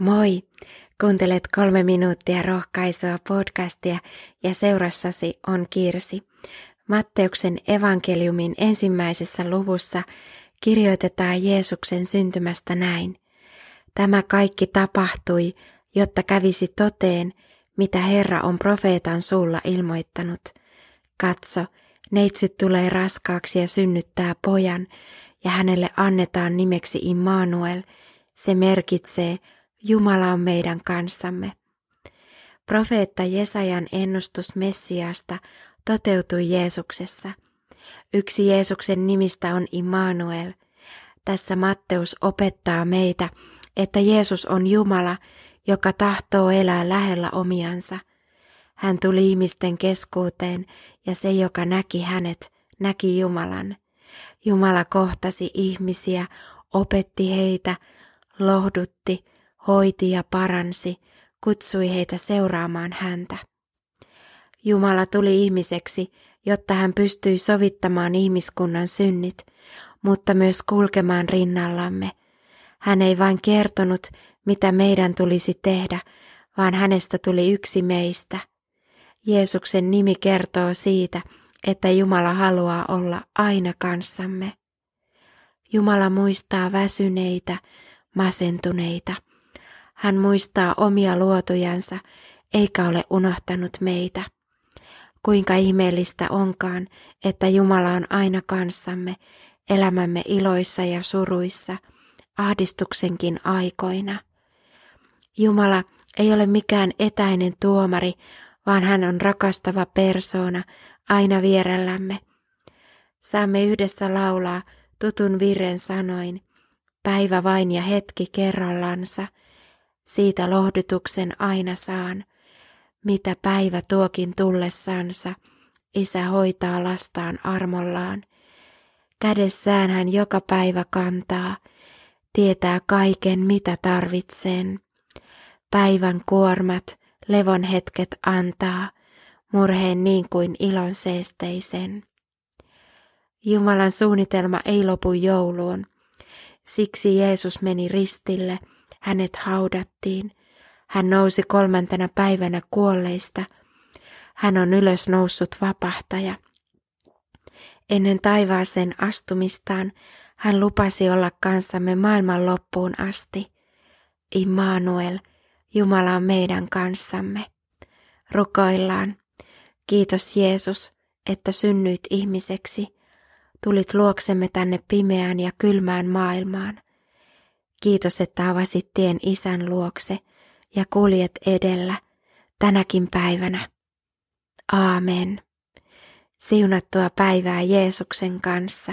Moi! Kuuntelet kolme minuuttia rohkaisua podcastia ja seurassasi on Kirsi. Matteuksen evankeliumin ensimmäisessä luvussa kirjoitetaan Jeesuksen syntymästä näin. Tämä kaikki tapahtui, jotta kävisi toteen, mitä Herra on profeetan suulla ilmoittanut. Katso, neitsyt tulee raskaaksi ja synnyttää pojan, ja hänelle annetaan nimeksi Immanuel. Se merkitsee, Jumala on meidän kanssamme. Profeetta Jesajan ennustus Messiasta toteutui Jeesuksessa. Yksi Jeesuksen nimistä on Immanuel. Tässä Matteus opettaa meitä, että Jeesus on Jumala, joka tahtoo elää lähellä omiansa. Hän tuli ihmisten keskuuteen ja se, joka näki hänet, näki Jumalan. Jumala kohtasi ihmisiä, opetti heitä, lohdutti, hoiti ja paransi, kutsui heitä seuraamaan häntä. Jumala tuli ihmiseksi, jotta hän pystyi sovittamaan ihmiskunnan synnit, mutta myös kulkemaan rinnallamme. Hän ei vain kertonut, mitä meidän tulisi tehdä, vaan hänestä tuli yksi meistä. Jeesuksen nimi kertoo siitä, että Jumala haluaa olla aina kanssamme. Jumala muistaa väsyneitä, masentuneita – hän muistaa omia luotujansa eikä ole unohtanut meitä. Kuinka ihmeellistä onkaan, että Jumala on aina kanssamme elämämme iloissa ja suruissa, ahdistuksenkin aikoina. Jumala ei ole mikään etäinen tuomari, vaan hän on rakastava persoona aina vierellämme. Saamme yhdessä laulaa tutun virren sanoin, päivä vain ja hetki kerrallansa – siitä lohdutuksen aina saan, mitä päivä tuokin tullessansa, isä hoitaa lastaan armollaan. Kädessään hän joka päivä kantaa, tietää kaiken mitä tarvitsen. Päivän kuormat, levon hetket antaa, murheen niin kuin ilon seesteisen. Jumalan suunnitelma ei lopu jouluun. Siksi Jeesus meni ristille – hänet haudattiin. Hän nousi kolmantena päivänä kuolleista. Hän on ylös noussut vapahtaja. Ennen taivaaseen astumistaan hän lupasi olla kanssamme maailman loppuun asti. Immanuel, Jumala on meidän kanssamme. Rukoillaan. Kiitos Jeesus, että synnyit ihmiseksi. Tulit luoksemme tänne pimeään ja kylmään maailmaan. Kiitos, että avasit tien isän luokse ja kuljet edellä tänäkin päivänä. Aamen. Siunattua päivää Jeesuksen kanssa.